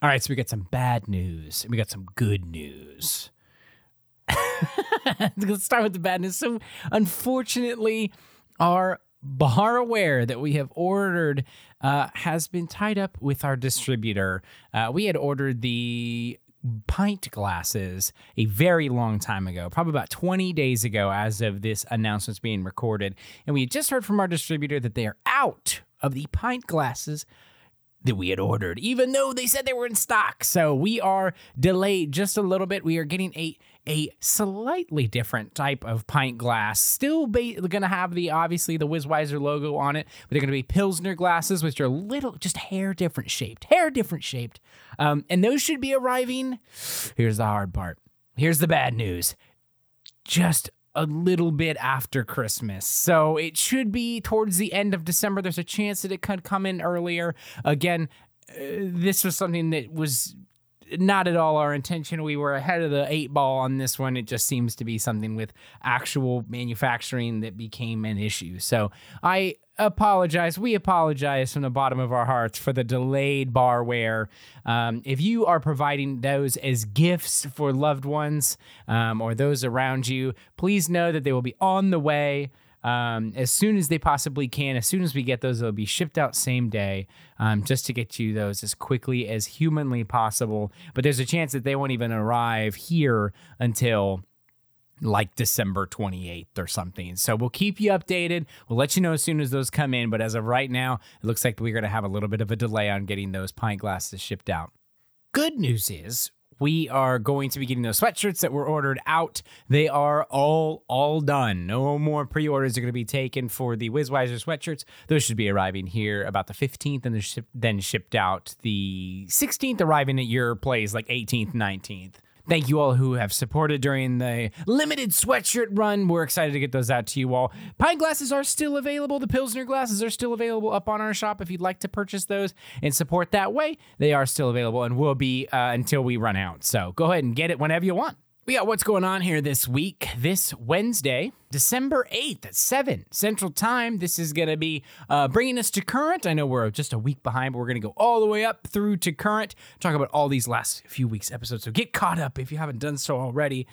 All right, so we got some bad news and we got some good news. Let's start with the bad news. So, unfortunately, our barware that we have ordered uh, has been tied up with our distributor. Uh, we had ordered the pint glasses a very long time ago, probably about 20 days ago, as of this announcement's being recorded. And we had just heard from our distributor that they are out of the pint glasses that we had ordered, even though they said they were in stock. So we are delayed just a little bit. We are getting a a slightly different type of pint glass. Still ba- going to have the obviously the Wizweiser logo on it, but they're going to be Pilsner glasses, which are little just hair different shaped, hair different shaped, um, and those should be arriving. Here's the hard part. Here's the bad news. Just a little bit after Christmas. So it should be towards the end of December. There's a chance that it could come in earlier. Again, uh, this was something that was not at all our intention. We were ahead of the eight ball on this one. It just seems to be something with actual manufacturing that became an issue. So I apologize. We apologize from the bottom of our hearts for the delayed barware. Um, if you are providing those as gifts for loved ones um, or those around you, please know that they will be on the way. Um, as soon as they possibly can, as soon as we get those, they'll be shipped out same day, um, just to get you those as quickly as humanly possible. But there's a chance that they won't even arrive here until like December 28th or something. So we'll keep you updated. We'll let you know as soon as those come in. But as of right now, it looks like we're going to have a little bit of a delay on getting those pint glasses shipped out. Good news is we are going to be getting those sweatshirts that were ordered out. They are all all done. No more pre-orders are going to be taken for the Wizweiser sweatshirts. Those should be arriving here about the 15th and then shipped out the 16th, arriving at your place like 18th, 19th. Thank you all who have supported during the limited sweatshirt run. We're excited to get those out to you all. Pine glasses are still available. The Pilsner glasses are still available up on our shop if you'd like to purchase those and support that way. They are still available and will be uh, until we run out. So go ahead and get it whenever you want. We got what's going on here this week. This Wednesday, December 8th at 7 Central Time. This is going to be uh, bringing us to current. I know we're just a week behind, but we're going to go all the way up through to current, talk about all these last few weeks' episodes. So get caught up if you haven't done so already.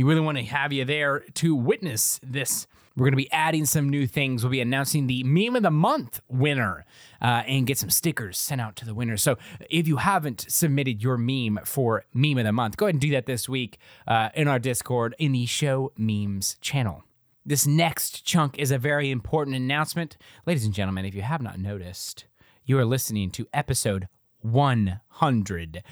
We really want to have you there to witness this. We're going to be adding some new things. We'll be announcing the Meme of the Month winner uh, and get some stickers sent out to the winner. So if you haven't submitted your meme for Meme of the Month, go ahead and do that this week uh, in our Discord in the Show Memes channel. This next chunk is a very important announcement. Ladies and gentlemen, if you have not noticed, you are listening to episode 100.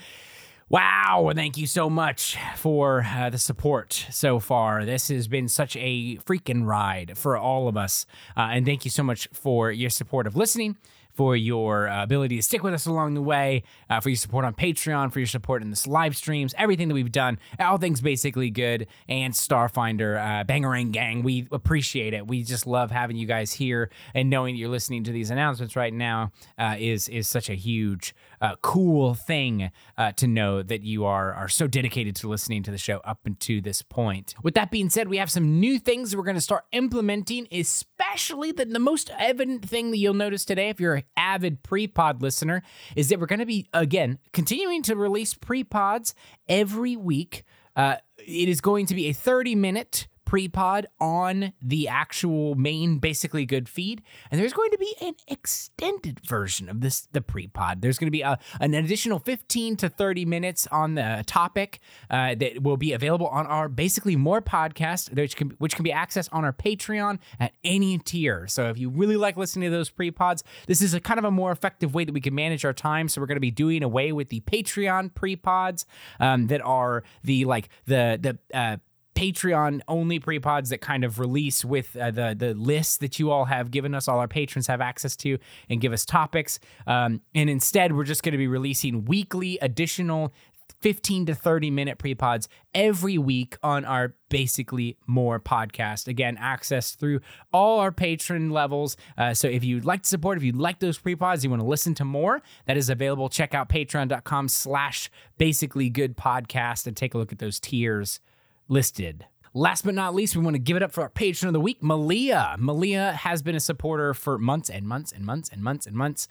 Wow, thank you so much for uh, the support so far. This has been such a freaking ride for all of us. Uh, and thank you so much for your support of listening, for your uh, ability to stick with us along the way, uh, for your support on Patreon, for your support in this live streams, everything that we've done. All things basically good. And Starfinder, uh, Bangarang Gang, we appreciate it. We just love having you guys here and knowing that you're listening to these announcements right now uh, is is such a huge uh, cool thing uh, to know that you are are so dedicated to listening to the show up until this point. With that being said, we have some new things we're going to start implementing, especially the, the most evident thing that you'll notice today, if you're avid pre-pod listener, is that we're going to be again continuing to release pre-pods every week. Uh, it is going to be a 30 minute pre-pod on the actual main basically good feed. And there's going to be an extended version of this the pre-pod. There's going to be a, an additional 15 to 30 minutes on the topic uh, that will be available on our basically more podcast which can, which can be accessed on our patreon at any tier. So if you really like listening to those pre-pods this is a kind of a more effective way that we can manage our time. So we're going to be doing away with the patreon pre-pods um, that are the like the the uh, Patreon only pre-pods that kind of release with uh, the the lists that you all have given us, all our patrons have access to, and give us topics. Um, and instead, we're just going to be releasing weekly additional 15 to 30 minute pre-pods every week on our basically more podcast. Again access through all our patron levels. Uh, so if you'd like to support if you'd like those pre-pods you want to listen to more that is available. Check out patreon.com slash basically good podcast and take a look at those tiers listed. Last but not least, we want to give it up for our patron of the week, Malia. Malia has been a supporter for months and months and months and months and months.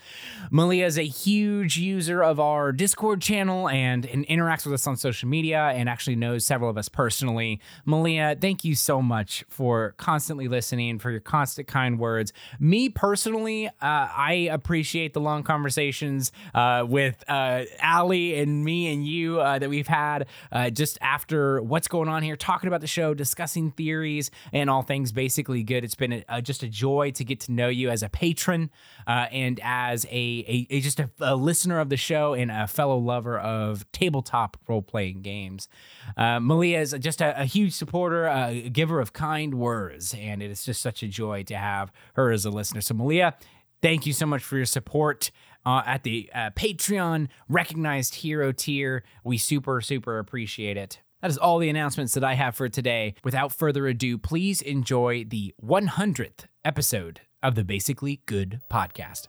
Malia is a huge user of our Discord channel and, and interacts with us on social media and actually knows several of us personally. Malia, thank you so much for constantly listening, for your constant kind words. Me personally, uh, I appreciate the long conversations uh, with uh, Allie and me and you uh, that we've had uh, just after what's going on here, talking about the show, discussing theories and all things basically good. It's been a, a, just a joy to get to know you as a patron uh, and as a, a, a just a, listener of the show and a fellow lover of tabletop role playing games. Uh, Malia is just a, huge supporter, a giver of kind words, and it is just such a joy to have her as a listener. So, Malia, thank you so much for your support. Uh, at the uh, Patreon recognized hero tier. We super, super appreciate it. That is all the announcements that I have for today. Without further ado, please enjoy the 100th episode of the Basically Good podcast.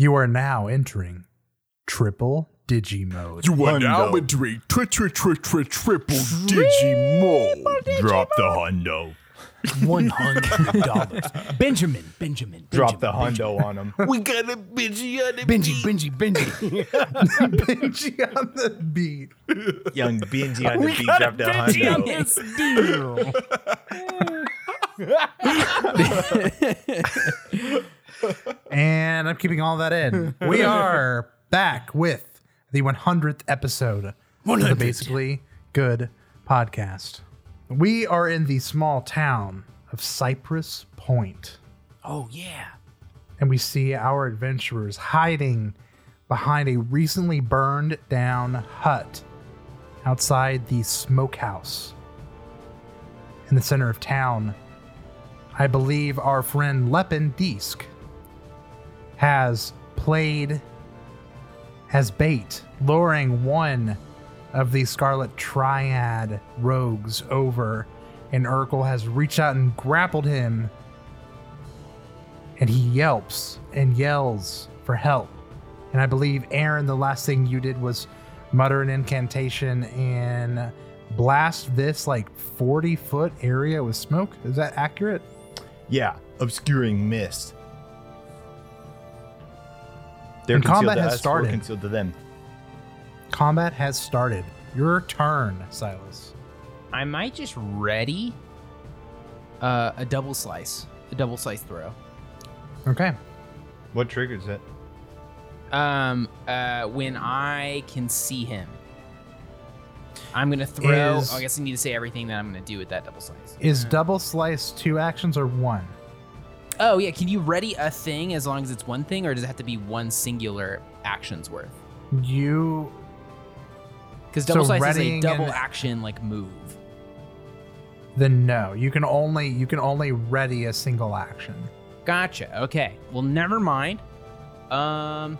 You are now entering triple digi mode. You are now entering tri tri tri tri triple digi mode. Drop the hundo. One hundred dollars. Benjamin, Benjamin, Drop the hundo on him. We got a Benji on the Benji, Benji, Benji. Benji on the beat. Young Benji on the beat. Drop the Benji on hundo. this deal. And I'm keeping all that in. We are back with the 100th episode 100. of the Basically Good podcast. We are in the small town of Cyprus Point. Oh, yeah. And we see our adventurers hiding behind a recently burned down hut outside the smokehouse in the center of town. I believe our friend Lepin Deesk has played as bait, luring one of the Scarlet Triad rogues over, and Urkel has reached out and grappled him, and he yelps and yells for help. And I believe, Aaron, the last thing you did was mutter an incantation and blast this like 40 foot area with smoke. Is that accurate? Yeah, obscuring mist. They're and combat has us, started. concealed to them. Combat has started. Your turn, Silas. I might just ready uh, a double slice, a double slice throw. Okay. What triggers it? Um, uh, when I can see him, I'm gonna throw. Is, oh, I guess I need to say everything that I'm gonna do with that double slice. Is uh, double slice two actions or one? Oh yeah, can you ready a thing as long as it's one thing, or does it have to be one singular action's worth? You because double so slice is a double an, action like move. Then no, you can only you can only ready a single action. Gotcha. Okay. Well, never mind. Um,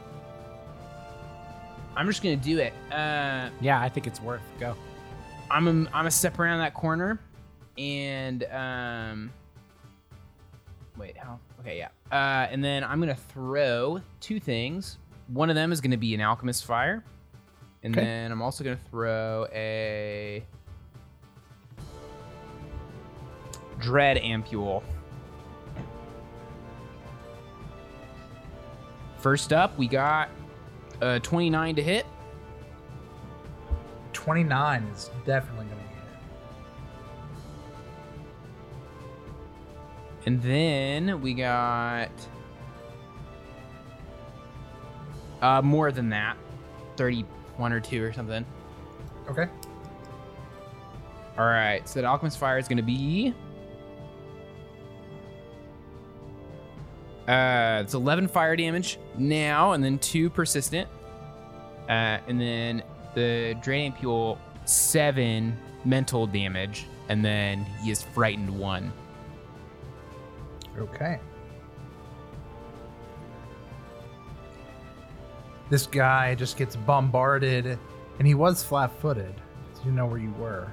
I'm just gonna do it. Uh, yeah, I think it's worth go. I'm a, I'm gonna step around that corner, and um, Wait, how? Okay, yeah. Uh, and then I'm gonna throw two things. One of them is gonna be an alchemist fire, and okay. then I'm also gonna throw a dread ampule. First up, we got uh, 29 to hit. 29 is definitely And then we got uh, more than that 31 or 2 or something. Okay. All right, so that alchemist fire is going to be. Uh, it's 11 fire damage now, and then two persistent. Uh, and then the dread ampule seven mental damage, and then he is frightened one. Okay. This guy just gets bombarded, and he was flat footed, so you know where you were.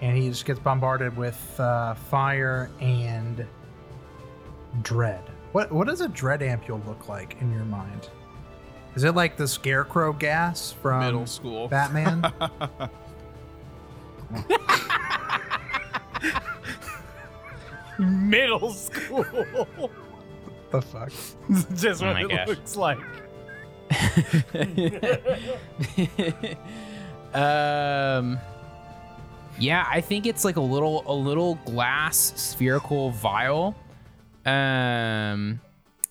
And he just gets bombarded with uh, fire and dread. What what does a dread ampule look like in your mind? Is it like the scarecrow gas from Middle school. Batman? Middle school. the fuck? Just Oh what my it gosh. looks like. um yeah i think it's like a little a little glass spherical vial um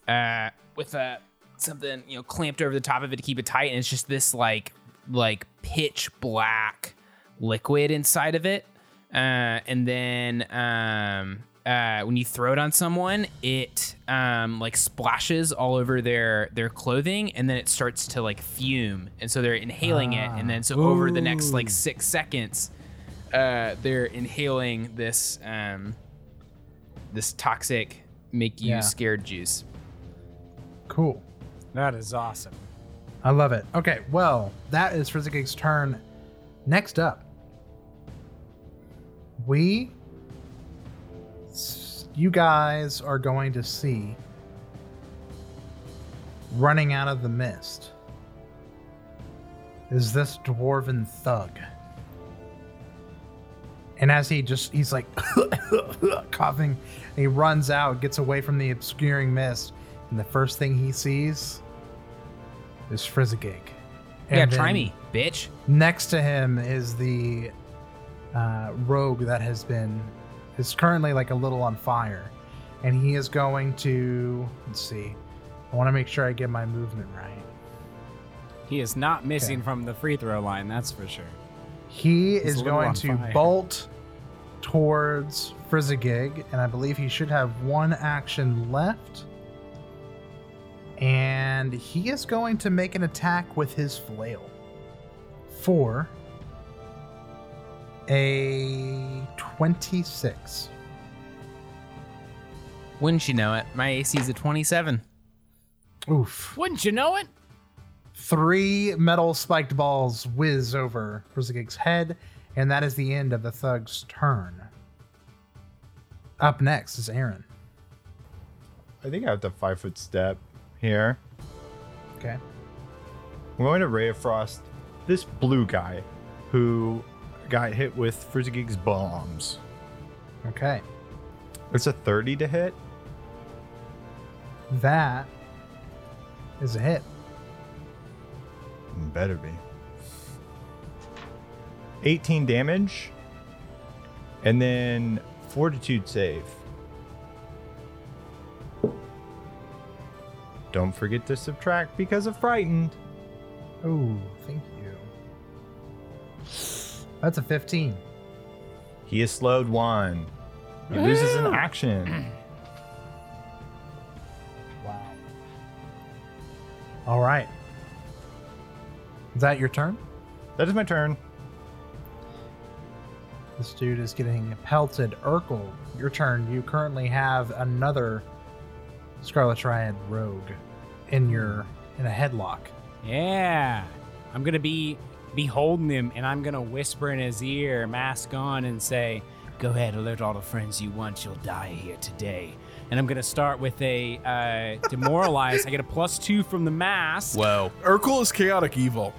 uh with a something you know clamped over the top of it to keep it tight and it's just this like like pitch black liquid inside of it uh and then um uh, when you throw it on someone, it um, like splashes all over their their clothing, and then it starts to like fume, and so they're inhaling it, and then so over the next like six seconds, uh, they're inhaling this um, this toxic make you Yeah. scared juice. Cool. That is awesome. I love it. Okay, well, that is Frizzigig's turn. Next up, we, s- you guys are going to see running out of the mist is this dwarven thug. And as he just, he's like coughing, he runs out, gets away from the obscuring mist, and the first thing he sees is Frizzigig. Yeah, try me, bitch. Next to him is the uh, rogue that has been is currently like a little on fire, and he is going to let's see. I want to make sure I get my movement right. He is not missing Okay. from the free throw line, that's for sure. He He's is going to fire. bolt towards Frizzigig, and I believe he should have one action left. And he is going to make an attack with his flail for a 26. Wouldn't you know it? My AC is a 27. Oof. Wouldn't you know it? Three metal spiked balls whiz over Frizzigig's head, and that is the end of the thug's turn. Up next is Aaron. I think I have to five foot step here. Okay. I'm going to Ray of Frost this blue guy who got hit with Frizzigig's bombs. Okay. It's a 30 to hit. That is a hit. Better be. 18 damage. And then fortitude save. Don't forget to subtract because of frightened. Oh, thank you. That's a 15. He is slowed one. He loses an action. Wow. All right. Is that your turn? That is my turn. This dude is getting pelted. Urkel, your turn. You currently have another Scarlet Triad rogue in your in a headlock. Yeah. I'm gonna be be holding him and I'm gonna whisper in his ear, mask on, and say, Go ahead, alert all the friends you want, you'll die here today. And I'm gonna start with a uh, demoralize. I get a plus two from the mask. Whoa. Urkel is chaotic evil.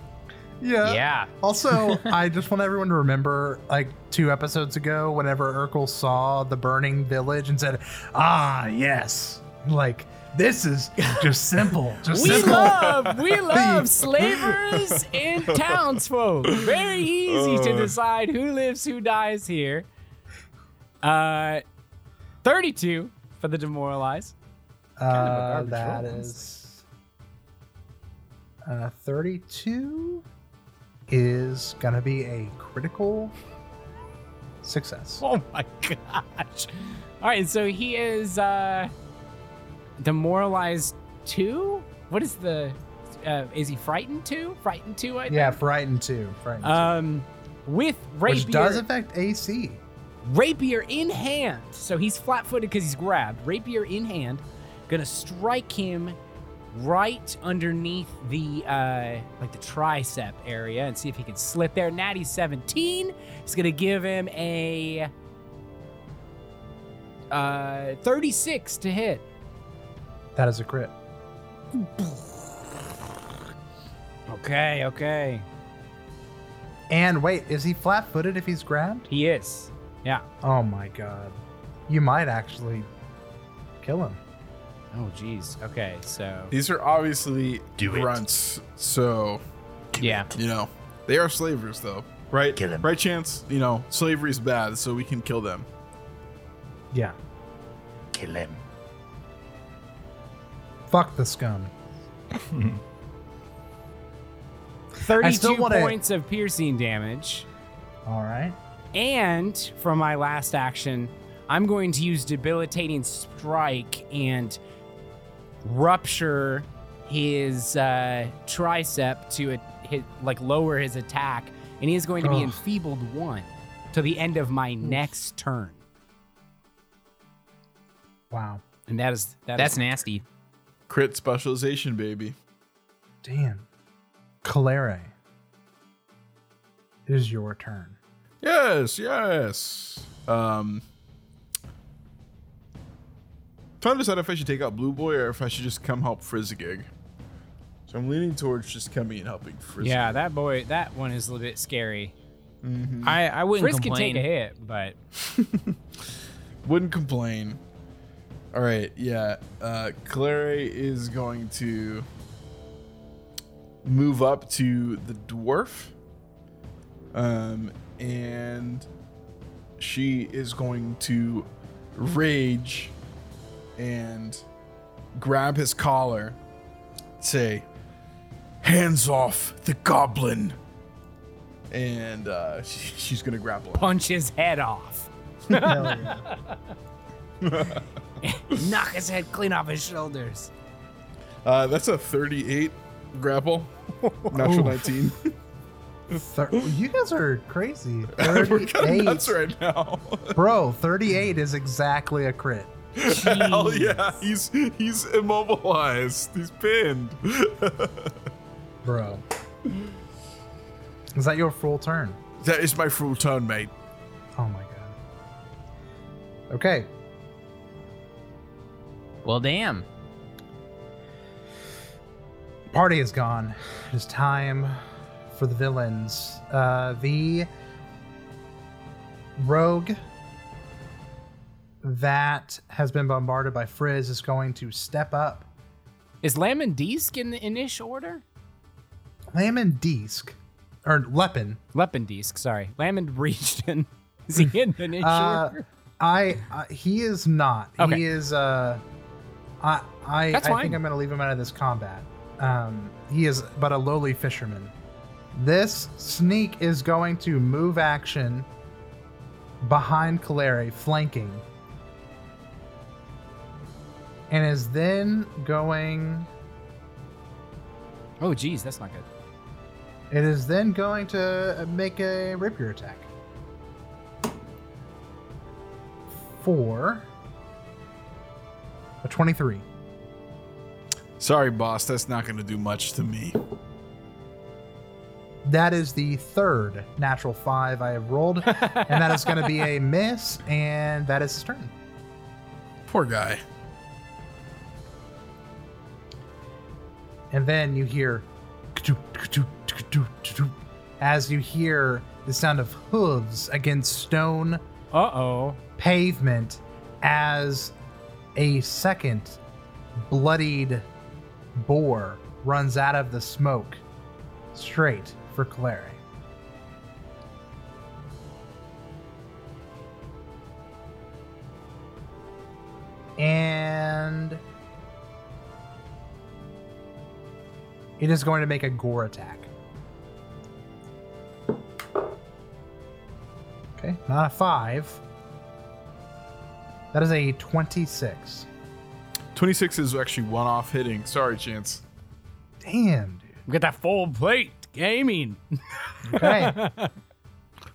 Yeah. Yeah. Also, I just want everyone to remember, like two episodes ago, whenever Urkel saw the burning village and said, "Ah, yes," like this is just simple, just We simple. love, we love slavers and townsfolk. Very easy to decide who lives, who dies here. Uh, 32 for the demoralize. Uh, garbage that roll, is uh, thirty-two is gonna be a critical Success. Oh my gosh. All right, so he is uh demoralized two? What is the uh is he frightened two? Frightened two, I think. Yeah, frightened too. Frightened. Um with rapier Which does affect AC. rapier in hand. So he's flat-footed because he's grabbed. Rapier in hand, gonna strike him right underneath the uh like the tricep area and see if he can slip there. Natty 17 is gonna give him a uh 36 to hit. That is a crit. Okay, okay. And wait, is he flat footed if he's grabbed? He is. Yeah. Oh my god. You might actually kill him. Oh jeez. Okay, so These are obviously Do it. grunts, so yeah. you know they are slavers, though, right? Kill 'em. Right chance, you know, slavery is bad, so we can kill them. Yeah. Kill him. Fuck the scum. 32 wanna- points of piercing damage. All right. And for my last action, I'm going to use debilitating strike and rupture his uh, tricep to a, hit, like lower his attack, and he is going to be Ugh. enfeebled one to the end of my next turn. Wow. And that is that That's is- nasty. Crit specialization, baby. Damn. Calere. It is your turn. Yes, yes. Um, trying to decide if I should take out Blue Boy or if I should just come help Frizzigig. So I'm leaning towards just coming and helping Frizzigig. yeah. That boy, that one is a little bit scary. I, I wouldn't Frisk can take a hit, but Wouldn't complain. All right, yeah. Uh, Claire is going to move up to the dwarf, um, and she is going to rage and grab his collar, say, "Hands off the goblin!" And uh, she, she's gonna grapple him. punch his head off. Hell yeah. Knock his head clean off his shoulders. Uh, that's a 38 grapple. Natural 19. Thir- you guys are crazy. We're kind of nuts right now. Bro, 38 is exactly a crit. Hell yeah, he's he's immobilized. He's pinned. Bro. Is that your full turn? that is my full turn, mate. Oh my god. Okay. Well, damn. Party is gone. It is time for the villains. Uh, the rogue that has been bombarded by Frizz is going to step up. Is Lamon Deesk in the initial order? Lamon Deesk, or Lepin. Leppendeesk, sorry. Lamon reached in. Is he in the initial Uh, order? I uh, he is not. Okay. He is. Uh, I I, I think I'm going to leave him out of this combat. Um, he is but a lowly fisherman. This sneak is going to move action behind Calere, flanking, and is then going. Oh, geez, that's not good. It is then going to make a rapier attack. For a 23. Sorry, boss. That's not going to do much to me. That is the third natural five I have rolled, and that is going to be a miss, and that is his turn. Poor guy. And then you hear as you hear the sound of hooves against stone Uh oh. pavement as a second bloodied boar runs out of the smoke straight for Clary. And it is going to make a gore attack. Okay, not a five. That is a 26. 26 is actually one off hitting. Sorry, Chance. Damn, dude. We got that full plate gaming. Okay.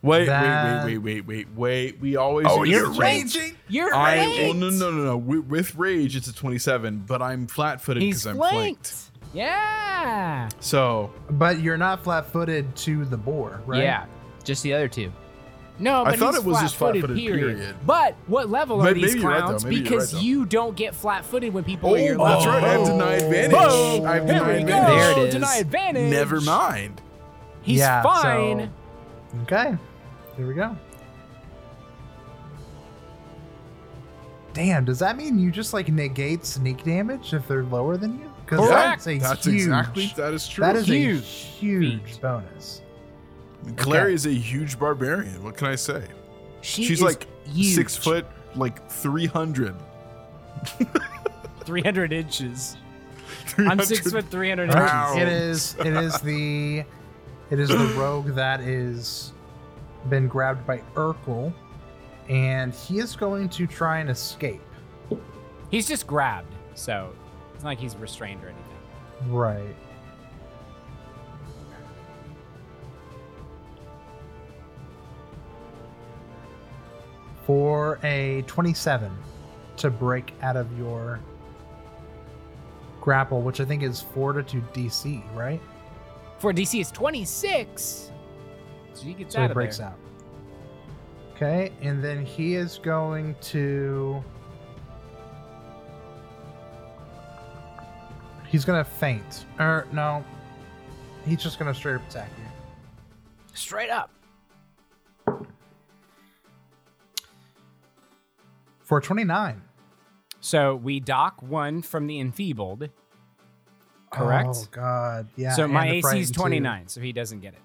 Wait, That- wait, wait, wait, wait, wait, wait. We always. Oh, you're the- raging. You're I flanked. well, no, no, no, no. With, with rage, it's a 27, but I'm flat-footed because I'm flanked. flanked. Yeah. So but you're not flat footed to the boar, right? Yeah, just the other two. No, I but thought he's it was just flat-footed, flat-footed, period. period. But what level May- are these maybe you're right, clowns? Because right, you don't get flat-footed when people Oh, are your that's right. I have denied advantage. Boom. I have Here denied we go. advantage. There it is. Deny advantage. Never mind. He's Yeah, fine. so- okay. Here we go. Damn, does that mean you just like negate sneak damage if they're lower than you? Because Correct. that's a That's huge, exactly that is true. that is Huge a huge feat. bonus. Clary Okay. is a huge barbarian. What can I say? She She's is like huge. six foot, like 300. 300 inches. I'm six foot 300 All inches. It is it is the it is the rogue that is been grabbed by Urkel, and he is going to try and escape. He's just grabbed, so it's not like he's restrained or anything. Right. For a 27 to break out of your grapple, which I think is Fortitude DC, right? For DC is 26. So he gets So out he breaks there. out. Okay, and then he is going to. He's gonna faint. Or no, he's just gonna straight up attack you. Straight up. For 29. So we dock one from the enfeebled. Correct. Oh god, yeah. so my AC is frightened, too. 29, so he doesn't get it.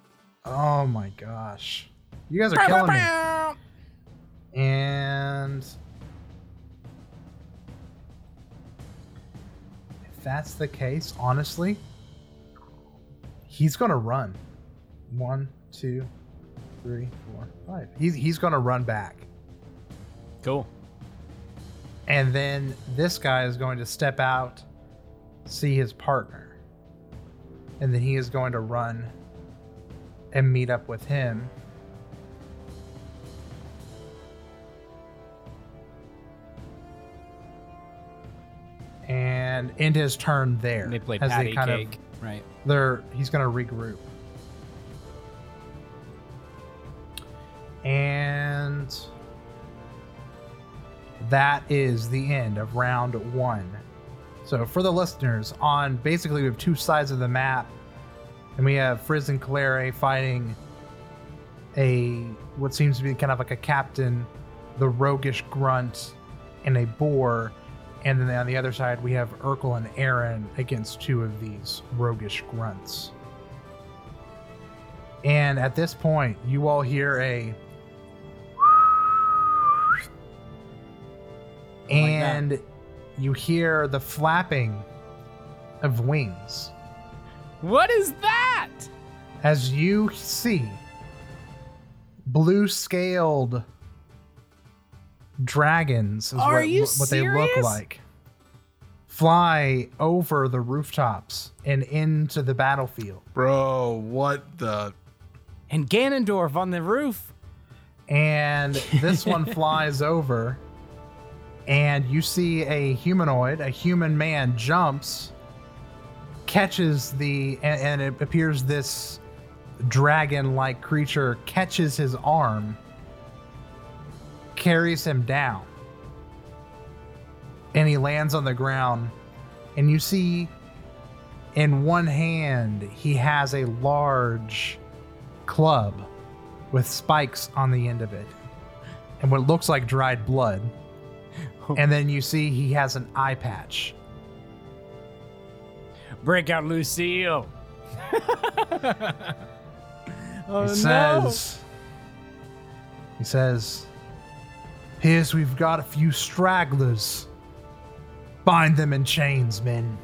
Oh my gosh, you guys are killing me. And if that's the case, honestly, he's gonna run. One, two, three, four, five. He's he's gonna run back. Cool. And then this guy is going to step out, see his partner. And then he is going to run and meet up with him. And end his turn there. And they play patty of- cake. right. they're he's gonna regroup. And that is the end of round one. So for the listeners, on basically we have two sides of the map, and we have Frizz and Calere fighting a what seems to be kind of like a captain, the roguish grunt, and a boar. And then on the other side, we have Urkel and Aaron against two of these roguish grunts. And at this point, you all hear a. And you hear the flapping of wings What is that? as you see blue scaled dragons is Are what, you what they look like fly over the rooftops and into the battlefield Bro, what the? And Ganondorf on the roof. and this one flies over and you see a humanoid a human man jumps catches the and, and it appears this dragon like creature catches his arm carries him down and he lands on the ground and you see in one hand he has a large club with spikes on the end of it and what looks like dried blood. And then you see he has an eye patch. Break out Lucille. oh he says, he says, Here's we've got a few stragglers. Bind them in chains, men.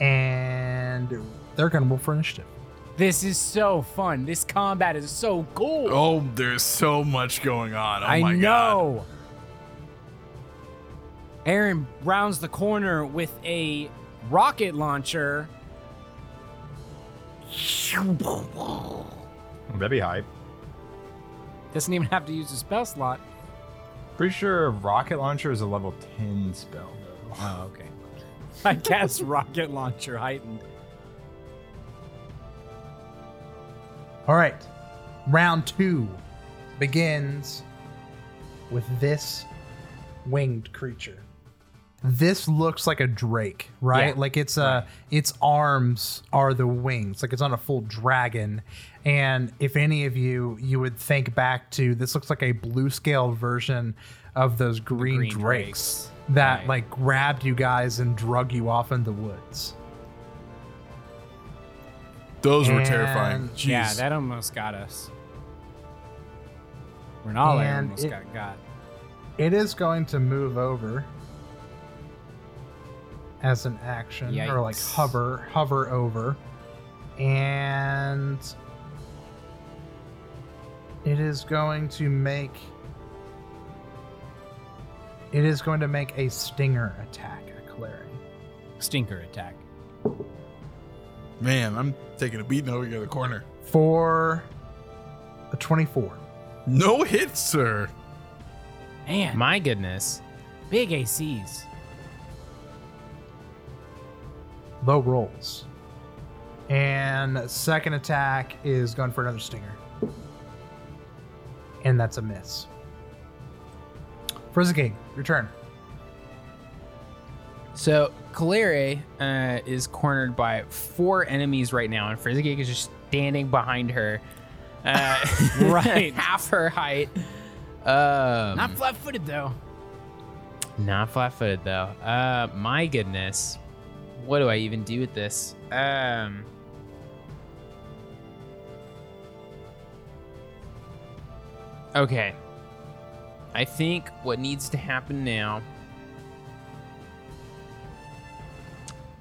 And they're going to roll for initiative. This is so fun. This combat is so cool. Oh, there's so much going on. Oh I my god. Know. Aaron rounds the corner with a rocket launcher. That'd be hype. Doesn't even have to use a spell slot. Pretty sure rocket launcher is a level 10 spell though. Oh, okay. I guess rocket launcher heightened. All right. Round two begins with this winged creature. This looks like a drake, right? Yeah, like it's uh its arms are the wings, like it's on a full dragon. And if any of you you would think back to this looks like a blue scale version of those green, green drakes, drakes. that Right. like grabbed you guys and drug you off in the woods. Those were terrifying. Jeez. Yeah, that almost got us. Renala And almost it- got got. It is going to move over as an action or like hover hover over and it is going to make it is going to make a stinger attack at Clary. Stinker attack. Man, I'm taking a beating over here in the corner. For a 24. No hits, sir. Man, My goodness. big ACs. Low rolls. And second attack is going for another stinger. And that's a miss. Frizzigig, your turn. So Calere uh, is cornered by four enemies right now, and Frizzigig is just standing behind her, uh, Right. half her height. Um, Not flat-footed though. Not flat-footed though. Uh, my goodness, what do I even do with this? Um, okay. I think what needs to happen now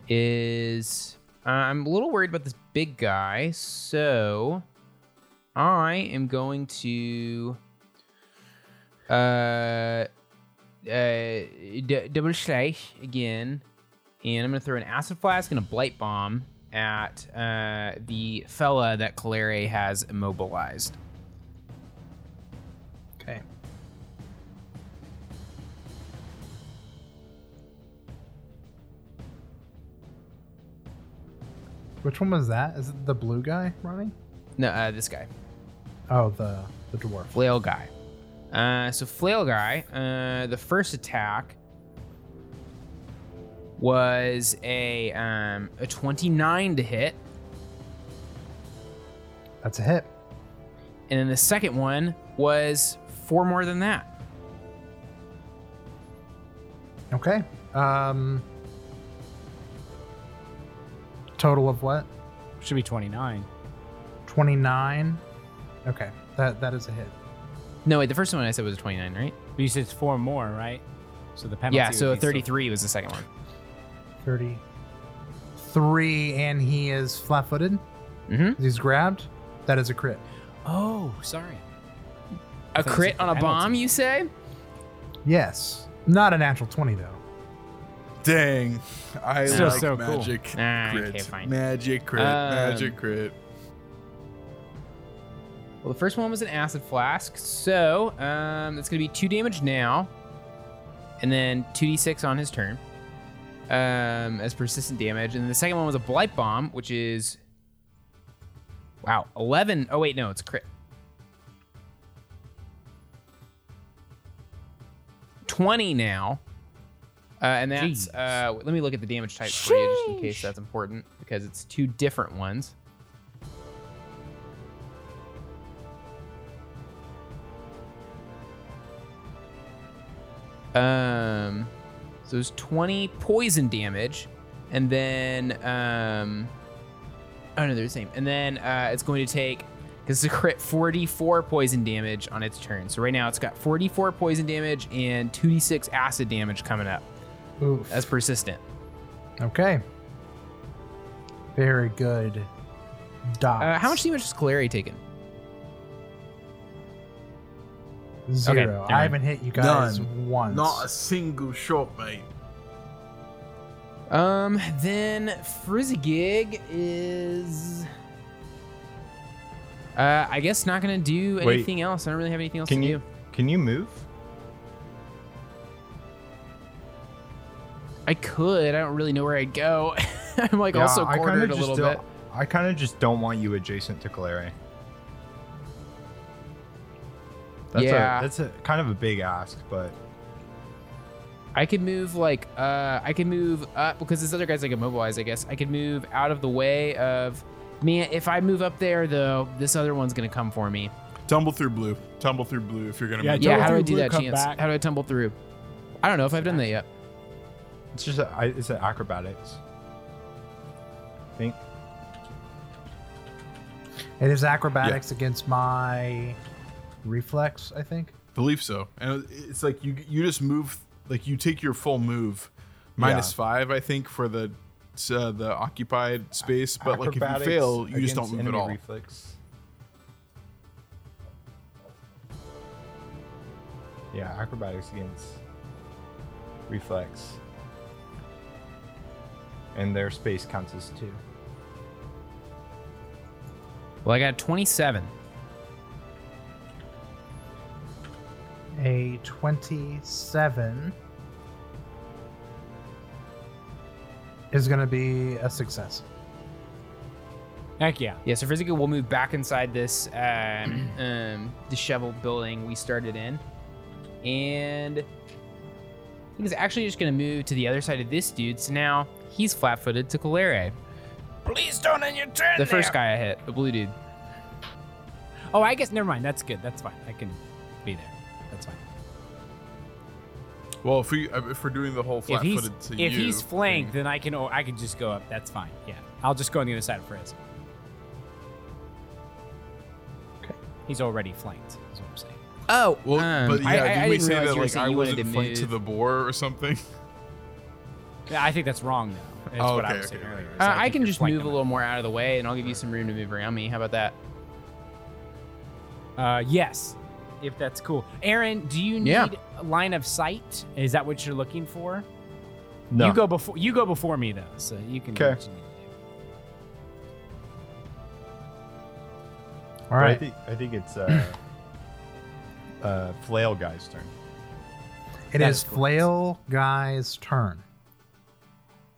is uh, I'm a little worried about this big guy, so I am going to uh uh, d- double slash again, and I'm gonna throw an acid flask and a blight bomb at uh, the fella that Calere has immobilized. Okay. Which one was that? Is it the blue guy running? No, uh, this guy, Oh, the the dwarf. flail guy. Uh, so flail guy, uh, the first attack was a um, a 29 to hit, That's a hit. and then the second one was four more than that. Okay. Um. Total of what? Should be 29. Twenty nine. Okay, that that is a hit. No, wait, the first one I said was a 29, right? But you said it's four more, right? So the penalty. Yeah, would so be still- 33 was the second one. Thirty three, and he is flat footed. Mm-hmm. He's grabbed. That is a crit. Oh, sorry. A thought crit said on a penalty. bomb, you say? Yes. Not a natural twenty though. Dang. I Still like so cool. magic Ah, crit. okay, fine. Magic crit. Um, magic crit. Well, the first one was an acid flask, so um, that's going to be two damage now, and then 2d6 on his turn um, as persistent damage. And the second one was a blight bomb, which is. Wow, 11. Oh, wait, no, it's crit. 20 now. Uh, and that's. Uh, let me look at the damage types for you just in case that's important because it's two different ones. Um, so it's 20 poison damage, and then um, oh no, they're the same. And then uh, it's going to take because it's a crit 44 poison damage on its turn. So right now it's got 44 poison damage and 2d6 acid damage coming up. Oof. That's persistent. Okay. Very good. dots. Uh, how much damage has Calere taken? Zero. Okay, I haven't hit you guys None. once. Not a single shot, mate. Um, then Frizzigig is. Uh, I guess not gonna do Wait. anything else. I don't really have anything else Can to you do. can you move? I could. I don't really know where I'd go. I'm like Yeah, also I cornered a little bit. I kind of just don't want you adjacent to Calere. That's Yeah. a that's a kind of a big ask, but I could move like uh I could move up because this other guy's like immobilized, I guess. I could move out of the way of me if I move up there though, this other one's gonna come for me. Tumble through blue. Tumble through blue if you're gonna Yeah, move. Yeah, how do I do blue, that chance? back. How do I tumble through? I don't know if I've done that yet. it's just a, I, it's an acrobatics. I think It is acrobatics against my reflex, I think. Believe so. And it's like you you just move like you take your full move minus Yeah. five, I think, for the uh, the occupied space. But like if you fail, you just don't move at all. Reflex. Yeah, acrobatics against reflex. And their space counts as two. Well I got 27. A 27 is going to be a success. Heck yeah. Yeah, so Frizzigig will move back inside this um, um, disheveled building we started in. And he's actually just going to move to the other side of this dude. So now he's flat footed to Calere. Please don't end your turn. The first guy I hit, the blue dude. Oh, I guess never mind. That's good. That's fine. I can be there. That's fine. Well, if we if we're doing the whole If flat he's footed to if you, he's flanked, then I can oh, I can just go up. That's fine. Yeah, I'll just go on the other side of Frizz. Okay. He's already flanked. Is what I'm saying. Oh, Well, um, but yeah, I, I, did I we didn't say that like I you wanted wasn't to flanked to the boar or something? Yeah, I think that's wrong though. That's Oh, what I okay, was saying okay, earlier. is Uh, I think can just move a little more out of the way, and I'll give you some room to move around me. How about that? Uh, yes, if that's cool. Aaron, do you need Yeah. line of sight? Is that what you're looking for? No. You go before. You go before me though, so you can. do Okay. what you need to do. All But I think I think it's uh uh flail guy's turn. It That is is correct. Flail Guy's turn.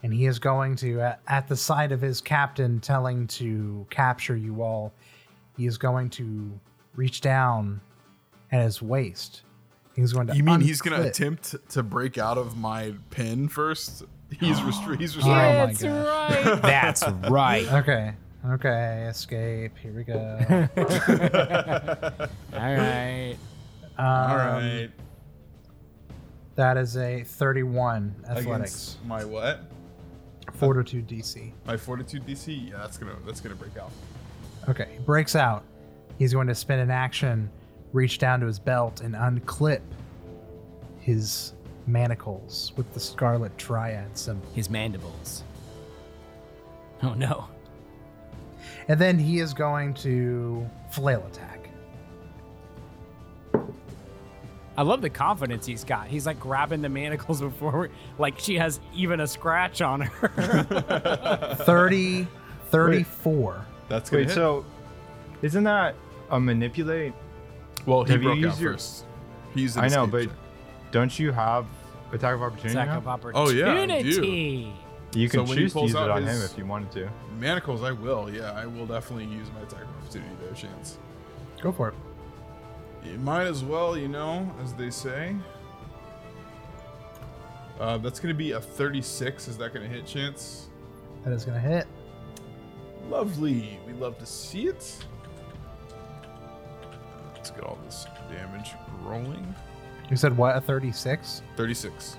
And he is going to, at, at the sight of his captain telling to capture you all, he is going to reach down at his waist. He's going to. You mean he's gonna attempt to break out of my pin first? He's restri- he's Oh restrained. my gosh. That's right. Okay. Okay. Escape. Here we go. All right. Um, All right. That is a 31 athletics. Against my what? Fortitude DC. My fortitude DC. Yeah, that's gonna that's gonna break out. Okay, he breaks out. He's going to spin an action, reach down to his belt, and unclip his manacles with the scarlet triad symbol. His mandibles. Oh no. And then he is going to flail attack. I love the confidence he's got. He's like grabbing the manacles before, like she has even a scratch on her. 30, 34. That's gonna Wait, hit. so isn't that a manipulate? Well, he have you broke out used your- first. He's I know, but don't you have attack of opportunity? Attack now? of Oh, yeah, I do. opportunity. You can So when he choose to pulls use it out on him if you wanted to. manacles. I will. Yeah, I will definitely use my attack of opportunity there, chance. Go for it. You might as well, you know, as they say. Uh, that's gonna be a 36. Is that gonna hit, chance? That is going to hit. Lovely. We love to see it. Let's get all this damage rolling. You said what? A 36? 36.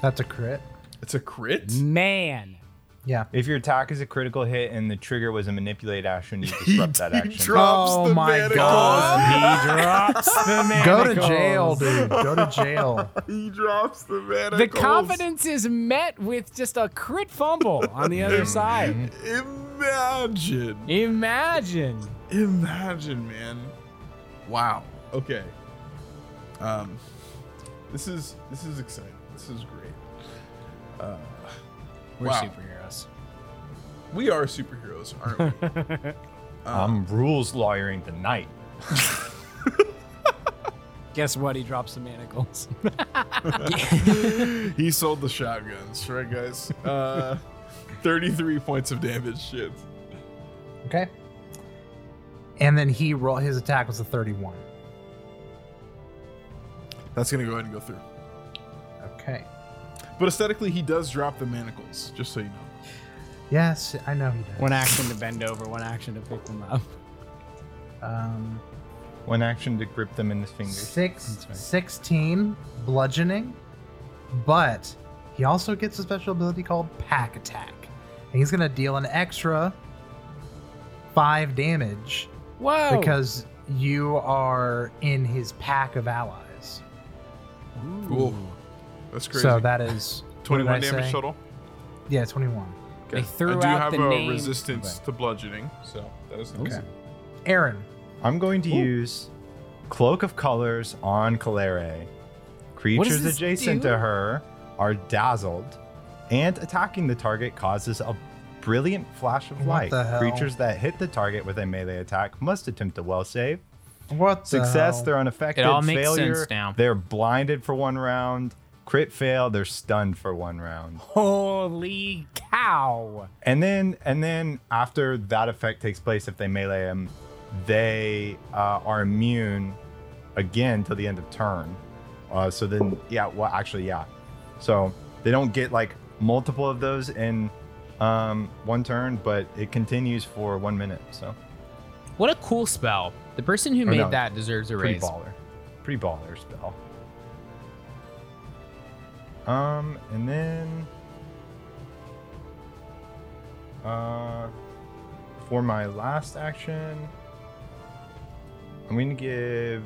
That's a crit. It's a crit. Man. Yeah. If your attack is a critical hit and the trigger was a manipulate action, you disrupt that he action. drops Oh the my manacles. He drops the manacles. Go to jail, dude. Go to jail. He drops the manacles. The confidence is met with just a crit fumble on the other side. Imagine. Imagine. Imagine, man. Wow. Okay. Um, this is this is exciting. This is great. Uh, We're Wow. superheroes. we are superheroes, aren't we? I'm rules lawyering tonight. Guess what? He drops the manacles. he sold the shotguns, right, guys? Uh, Thirty-three points of damage. Shit. Okay. And then he roll his attack was a 31. That's gonna go ahead and go through. Okay. But aesthetically, he does drop the manacles, just so you know. Yes, I know he does. one action to bend over, one action to pick them up. um One action to grip them in his fingers. six, 16 bludgeoning, but he also gets a special ability called Pack Attack. And he's going to deal an extra five damage Whoa. because you are in his pack of allies. Cool. That's crazy. So that is twenty-one damage say? total. Yeah, 21. They Okay. threw I do out have the a name- resistance to bludgeoning, so that is nice. Okay. Aaron. I'm going to use Cloak of Colors on Calere. Creatures adjacent do? to her are dazzled, and attacking the target causes a brilliant flash of What light. the hell? Creatures that hit the target with a melee attack must attempt a well save. What the Success, hell? they're unaffected. It all makes Failure, sense now. they're blinded for one round. Crit fail, they're stunned for one round. Holy cow! And then, and then after that effect takes place, if they melee him, they uh, are immune again till the end of turn. Uh, so then, yeah, well, actually, yeah. So they don't get like multiple of those in um, one turn, but it continues for one minute. So What a cool spell. The person who Or made no, that deserves a raise. pretty raise. baller, pretty baller spell. Um, and then, uh, for my last action, I'm going to give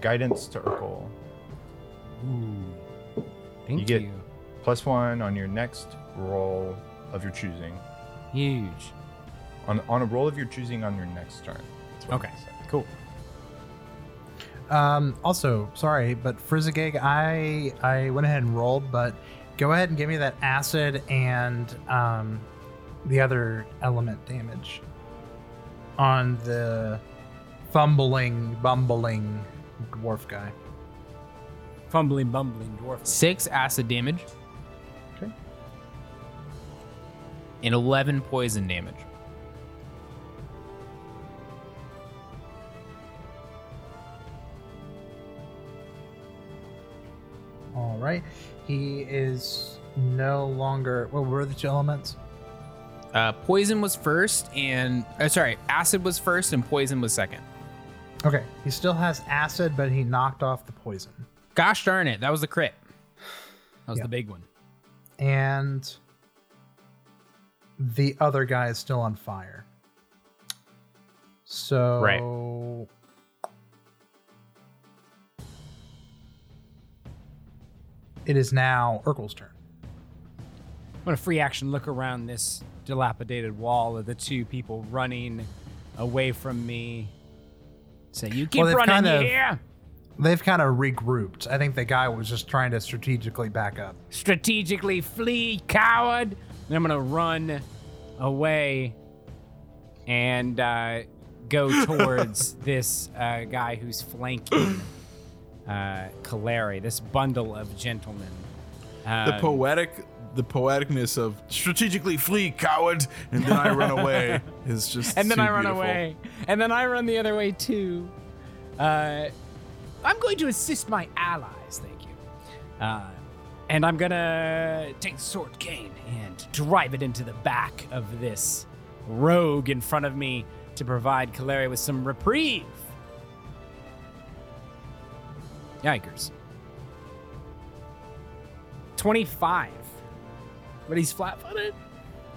guidance to Urkel. Thank You get- Plus one on your next roll of your choosing. huge. On on a roll of your choosing on your next turn. That's what I'm Okay, cool. Um, also, sorry, but Frizzigig, I I went ahead and rolled, but go ahead and give me that acid and um, the other element damage on the fumbling, bumbling dwarf guy. Fumbling, bumbling dwarf. Six acid damage. And 11 poison damage. All right, he is no longer. What were the two elements? Uh, poison was first, and uh, sorry, acid was first, and poison was second. Okay, he still has acid, but he knocked off the poison. Gosh darn it, that was the crit. That was the big one. and the other guy is still on fire. So right. it is now Urkel's turn. I'm gonna free action look around this dilapidated wall of the two people running away from me. Say, you keep Well, running kind of- here. They've kind of regrouped. I think the guy was just trying to strategically back up. Strategically flee, coward. And I'm gonna run away and uh, go towards this uh, guy who's flanking uh, Calere, this bundle of gentlemen. The Um, poetic, the poeticness of strategically flee, coward, and then I run away is just. and then I run beautiful. away, and then I run the other way too. Uh, I'm going to assist my allies, thank you. Uh, and I'm gonna take the sword cane and drive it into the back of this rogue in front of me to provide Calere with some reprieve. Yikers. 25. But he's flat footed.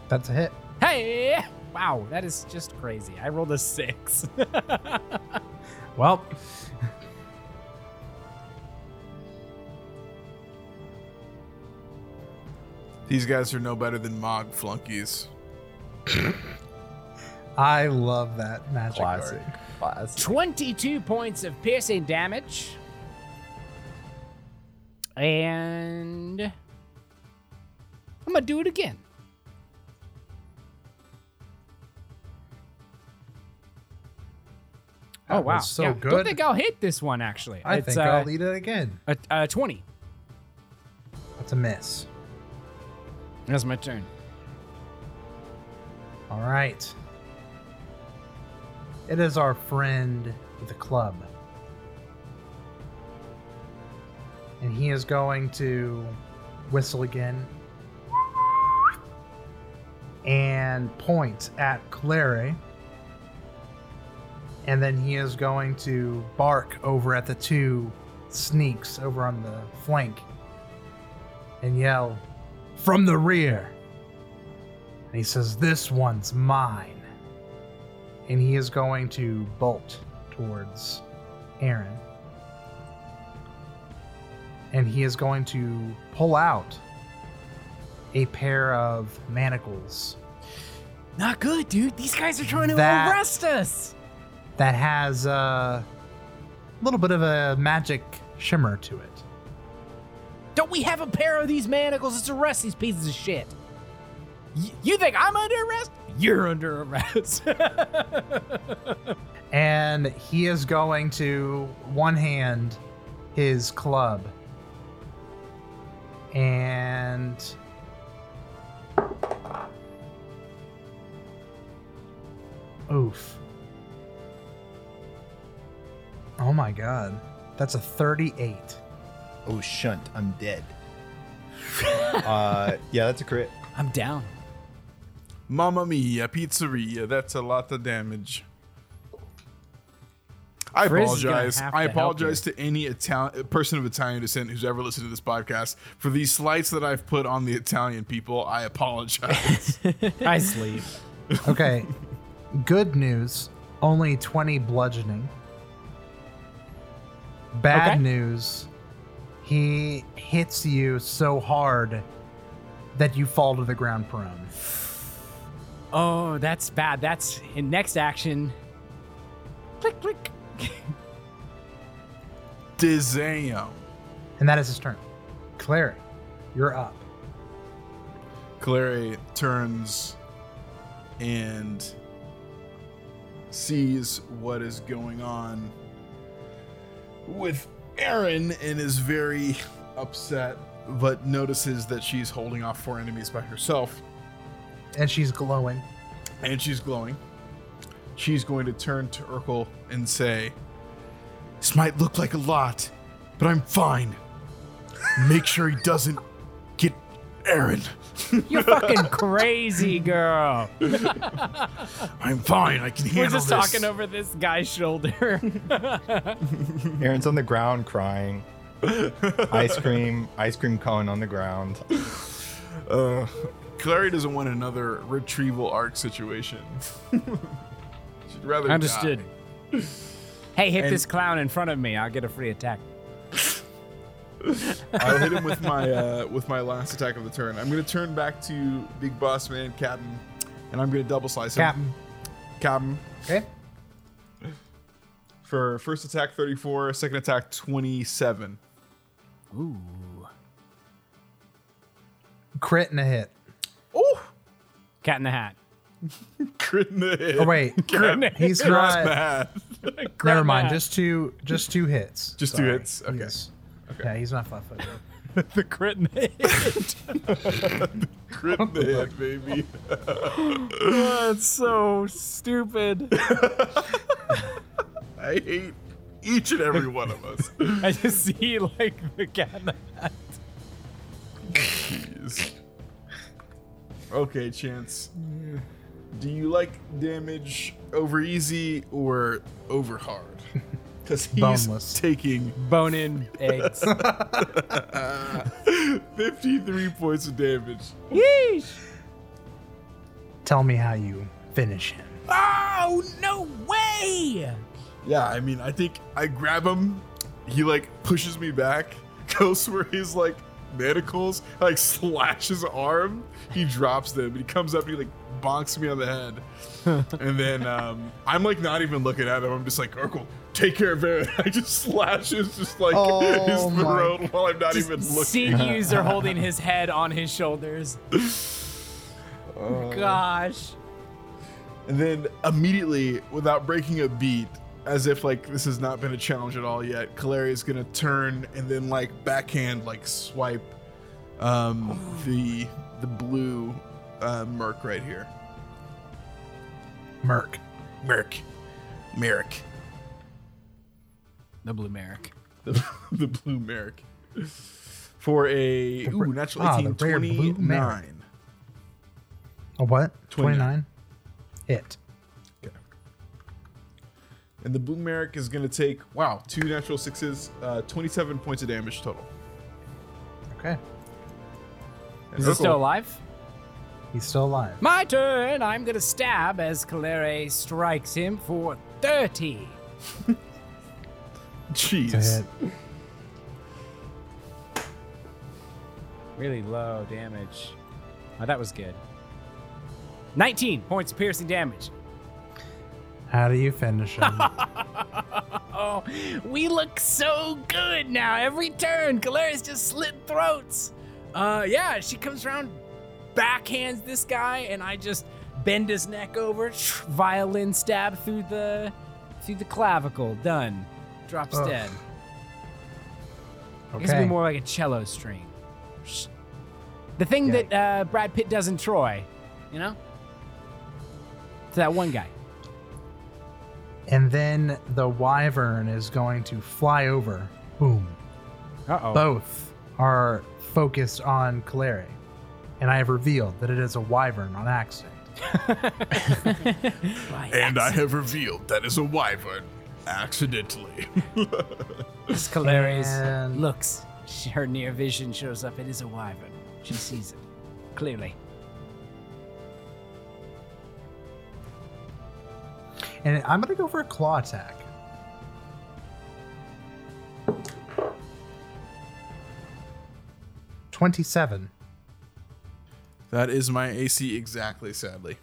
That's a hit. Hey! Wow, that is just crazy. I rolled a six. Well, These guys are no better than Mog flunkies. I love that magic Classic. art. Classic. 22 points of piercing damage. And I'm going to do it again. That oh, wow. was so Yeah, good. Don't think I'll hit this one, actually. I it's, think uh, I'll eat it again. a, a 20. That's a miss. That's my turn. All right. It is our friend the club. And he is going to whistle again and point at Clary. And then he is going to bark over at the two sneaks over on the flank and yell, From the rear! And he says, This one's mine. And he is going to bolt towards Aaron. And he is going to pull out a pair of manacles Not good, dude. These guys are trying to That- arrest us. that has a little bit of a magic shimmer to it. Don't we have a pair of these manacles? Let's arrest these pieces of shit. Y- you think I'm under arrest? You're under arrest. And he is going to one hand his club. And oof. Oh my god. That's a 38. Oh, shunt. I'm dead. uh, yeah, that's a crit. I'm down. Mamma mia, pizzeria. That's a lot of damage. I Frizz apologize. I apologize to any Italian person of Italian descent who's ever listened to this podcast for these slights that I've put on the Italian people. I apologize. I sleep. Okay. Good news. Only 20 bludgeoning. Bad Okay. news. He hits you so hard that you fall to the ground prone. Oh, that's bad. That's in next action. Click, click. Dizam. And that is his turn. Clary, you're up. Clary turns and sees what is going on with Aaron and is very upset, but notices that she's holding off four enemies by herself And she's glowing. and she's glowing. She's going to turn to Urkel and say, This might look like a lot, but I'm fine. Make sure he doesn't get Aaron. You're fucking crazy, girl. I'm fine. I can handle We're just this. talking over this guy's shoulder. Aaron's on the ground crying. ice cream, ice cream cone on the ground. Uh, Clary doesn't want another retrieval arc situation. She'd rather Understood. die. hey, hit And- this clown in front of me. I'll get a free attack. I'll hit him with my uh, with my last attack of the turn. I'm gonna turn back to Big Boss Man Captain, and I'm gonna double slice him. Captain. Captain. Okay. For first attack 34, second attack 27. Ooh. Crit and a hit. Oh, Cat in the hat. crit in the head. Oh wait. God, He's that's not bad. never mind. Just two just two hits. Just two hits? Okay. He's- Yeah, he's not flat footed. the crit in the hit. Crit in the head, baby. That's so stupid. I hate each and every one of us. I just see like the cat in the hat. Jeez. Okay, Chance. Do you like damage over easy or over hard? Because he's Boneless. taking Bone in eggs. 53 points of damage. Yeesh. Tell me how you finish him. Oh, no way. Yeah, I mean, I think I grab him. He like pushes me back, goes where he's like manacles, like slash his arm. He drops them, and he comes up and he like bonks me on the head. and then um, I'm like not even looking at him. I'm just like, Urkel, take care of it. I just slashes just like Oh his my- throat while I'm not Just even looking. Sinews are holding his head on his shoulders. Oh. Gosh. And then immediately, without breaking a beat, as if like this has not been a challenge at all yet, Calere is gonna turn and then like backhand like swipe um the the blue uh merc right here. Merc. Merc. Merc. The blue Merrick. The, the blue merc. For a The ooh, natural ah, 18, the rare blue 29. merc. A what? 29. 29? Hit. And the blue merc is gonna take wow, two natural sixes, uh 27 points of damage total. Okay. And Is he still alive? He's still alive. My turn. I'm gonna stab as Calere strikes him for 30. To Jeez. hit. Really low damage. Oh, that was good. 19 points of piercing damage. How do you finish him? Oh, we look so good now. Every turn, Calere's just slit throats. Uh, yeah, she comes around, backhands this guy, and I just bend his neck over, violin stab through the through the clavicle. Done. Drops Ugh. dead. I guess it'd okay. be more like a cello string. The thing Yeah. that uh, Brad Pitt does in Troy, you know? To that one guy. And then the wyvern is going to fly over. Boom. Uh oh. Both are focused on Calere. And I have revealed that it is a wyvern on accident. And I have revealed that is a wyvern accidentally. This Calere's And- looks. She- Her near vision shows up. It is a wyvern. She sees it clearly. And I'm going to go for a claw attack. Twenty-seven. that is my AC exactly, sadly.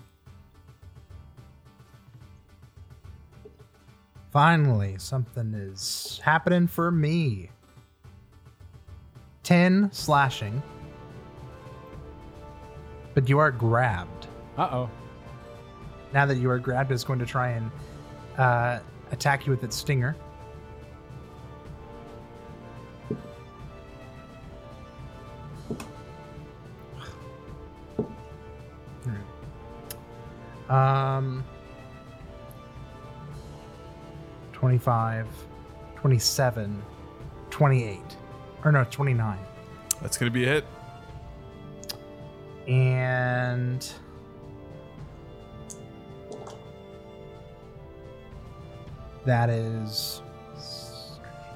Finally, something is happening for me. 10 slashing. But you are grabbed. Uh oh. Now that you are grabbed, it's going to try and uh, attack you with its stinger. 25, 27, 28. Or no, 29. That's gonna be a hit. And that is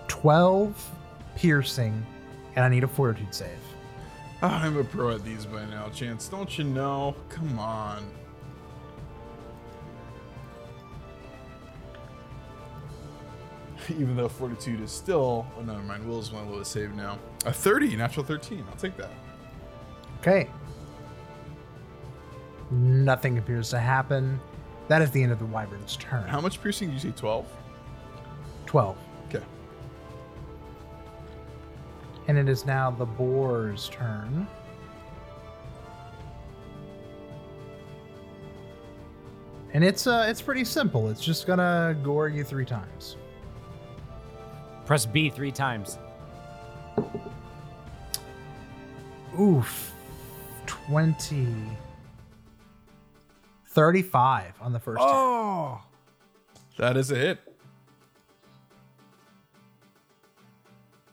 12 piercing, and I need a fortitude save. Oh, I'm a pro at these by now, Chance. Don't you know? Come on. Even though fortitude is still, oh, never mind. Will's my lowest save now. A 30, natural 13. I'll take that. Okay. Nothing appears to happen. That is the end of the wyvern's turn. How much piercing did you say? 12? 12. Okay. And it is now the boar's turn. And it's uh it's pretty simple. It's just gonna gore you three times. Press B three times. Oof. 20 35 on the first hit. Oh! That is a hit.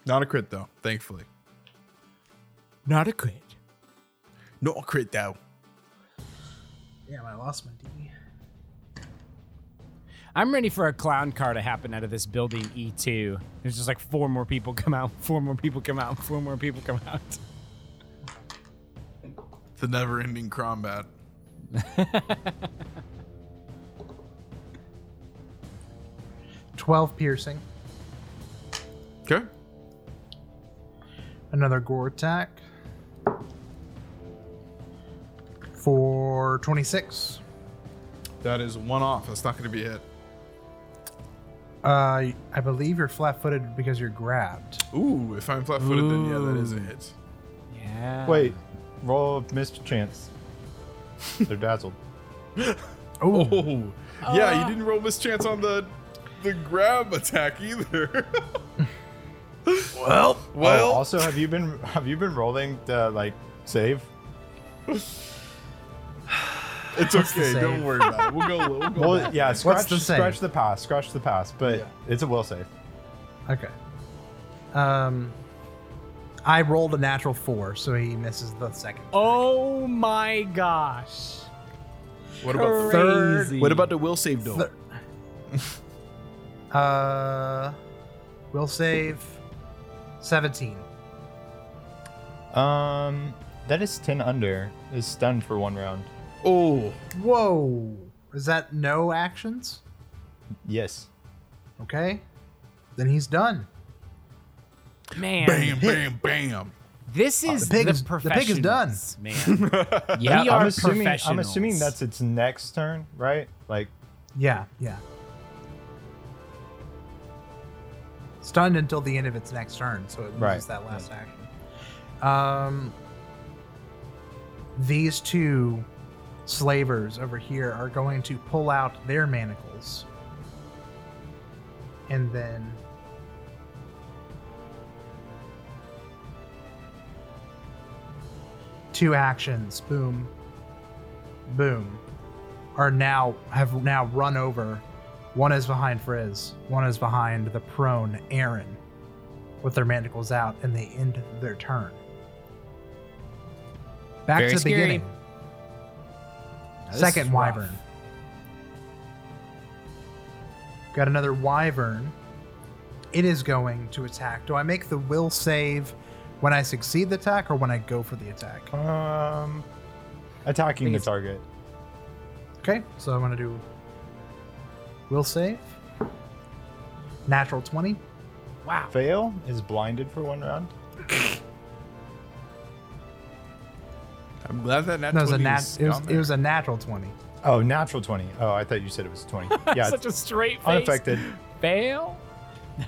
Not a crit, though, thankfully. Not a crit. Not a crit, though. Damn, I lost my D. I'm ready for a clown car to happen out of this building E2. There's just like four more people come out, four more people come out, four more people come out. The never ending combat. Twelve piercing. Okay. Another gore attack for 26. That is one off. That's not going to be a hit. Uh, I believe you're flat-footed because you're grabbed. Ooh, if I'm flat footed, then yeah, that is a hit. Yeah. Wait, roll mischance. They're dazzled. Oh, Oh, yeah, you didn't roll mischance on the the grab attack either. well, well, Oh, also, have you been have you been rolling to like save? it's okay. save? Don't worry about it. We'll go. We'll go. Well, back. yeah, scratch the save? scratch the pass, scratch the pass, but it's a will save. Okay. Um, I rolled a natural four, so he misses the second. Oh my gosh. What about Third- Crazy. what about the will save though? Thir- Uh, will save 17. Um, that is ten under. Is stunned for one round. Oh, Whoa. Is that no actions? Yes. Okay. Then he's done. Man, bam, bam, bam. this is the pig the, is- the pig is done. Man, Yeah, we I'm are assuming. I'm assuming that's its next turn, right? Like, Yeah, yeah. Stunned until the end of its next turn, so it loses Right. that last action. Um, these two slavers over here are going to pull out their manacles, and then two actions. Boom, boom are now have now run over. One is behind Frizz. One is behind the prone Aaron, with their manacles out, and they end their turn. Back Very to the scary. beginning. This Second wyvern. Got another wyvern. It is going to attack. Do I make the will save when I succeed the attack or when I go for the attack? um, attacking the it's- target. Okay, so I'm gonna do will save. Natural 20. Wow. Fail is blinded for one round. I'm glad that nat No, it was a nat. is It was, it was a natural 20. Oh, natural twenty. Oh, I thought you said it was twenty. Yeah, Such a straight face. unaffected. Fail.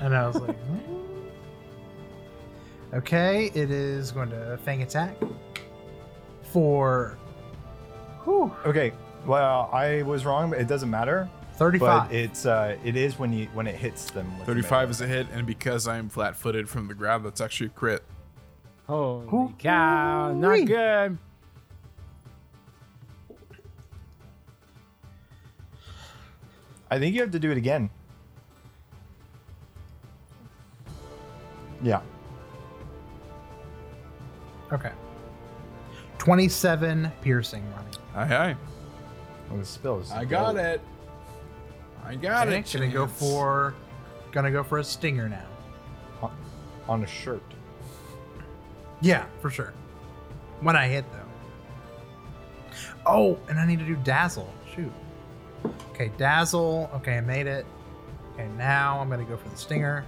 And I was like, "Hmm." okay, it is going to fang attack for whew, Okay. Well, I was wrong, but it doesn't matter. 35. But it's uh, it is when you when it hits them. with the 35 melee. is a hit, and because I'm flat footed from the grab, that's actually a crit. Holy Hoo- cow. Not hoo-wee. good. I think you have to do it again. Yeah. okay. 27 piercing running. Aye, aye. Well, the spills. I got it. I got Okay, it. gonna go Chance. for gonna go for a stinger now. on a shirt. Yeah, for sure. When I hit though. Oh, and I need to do dazzle. Shoot. Okay, dazzle. Okay, I made it. Okay, now I'm gonna go for the stinger.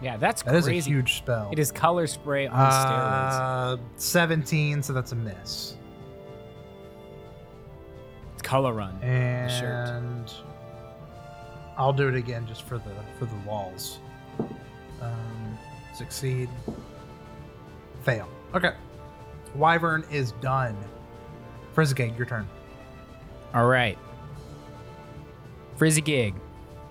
Yeah, that's That is crazy. a huge spell. It is color spray on steroids. Uh, 17, so that's a miss. It's color run. And shirt. I'll do it again just for the for the walls. Um, succeed. Fail. Okay. Wyvern is done. Frizzigig, your turn. All right. Frizzigig,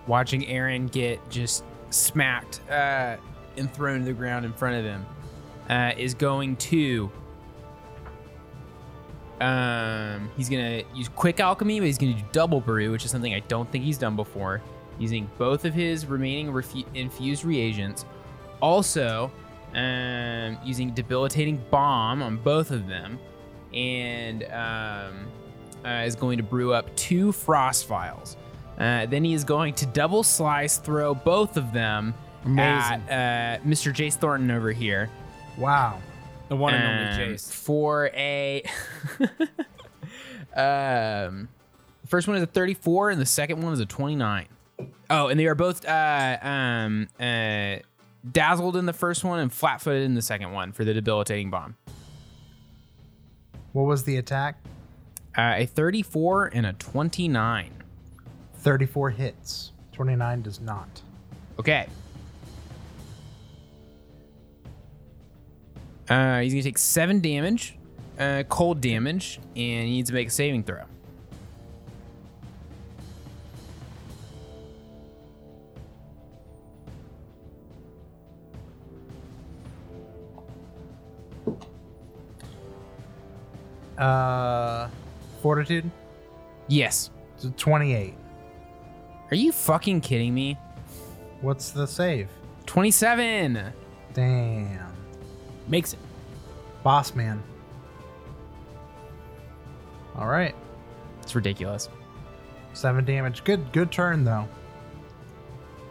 watching Aaron get just smacked uh, and thrown to the ground in front of him, uh, is going to. Um, he's gonna use quick alchemy, but he's gonna do double brew, which is something I don't think he's done before. Using both of his remaining refu- infused reagents, also um, using debilitating bomb on both of them, and um, uh, is going to brew up two frost vials. Uh, then he is going to double slice throw both of them Amazing. at uh, Mr. Jace Thornton over here. Wow. The one and um, only Jace. for a. um, the first one is a 34, and the second one is a 29. Oh, and they are both uh, um, uh, dazzled in the first one and flat footed in the second one for the debilitating bomb. What was the attack? Uh, a 34 and a 29. 34 hits. 29 does not. Okay. Uh, he's gonna take seven damage, uh, cold damage, and he needs to make a saving throw. Uh, fortitude. Yes. So 28. Are you fucking kidding me? What's the save? 27. Damn. Makes it. Boss man. All right. It's ridiculous. Seven damage. Good. Good turn though.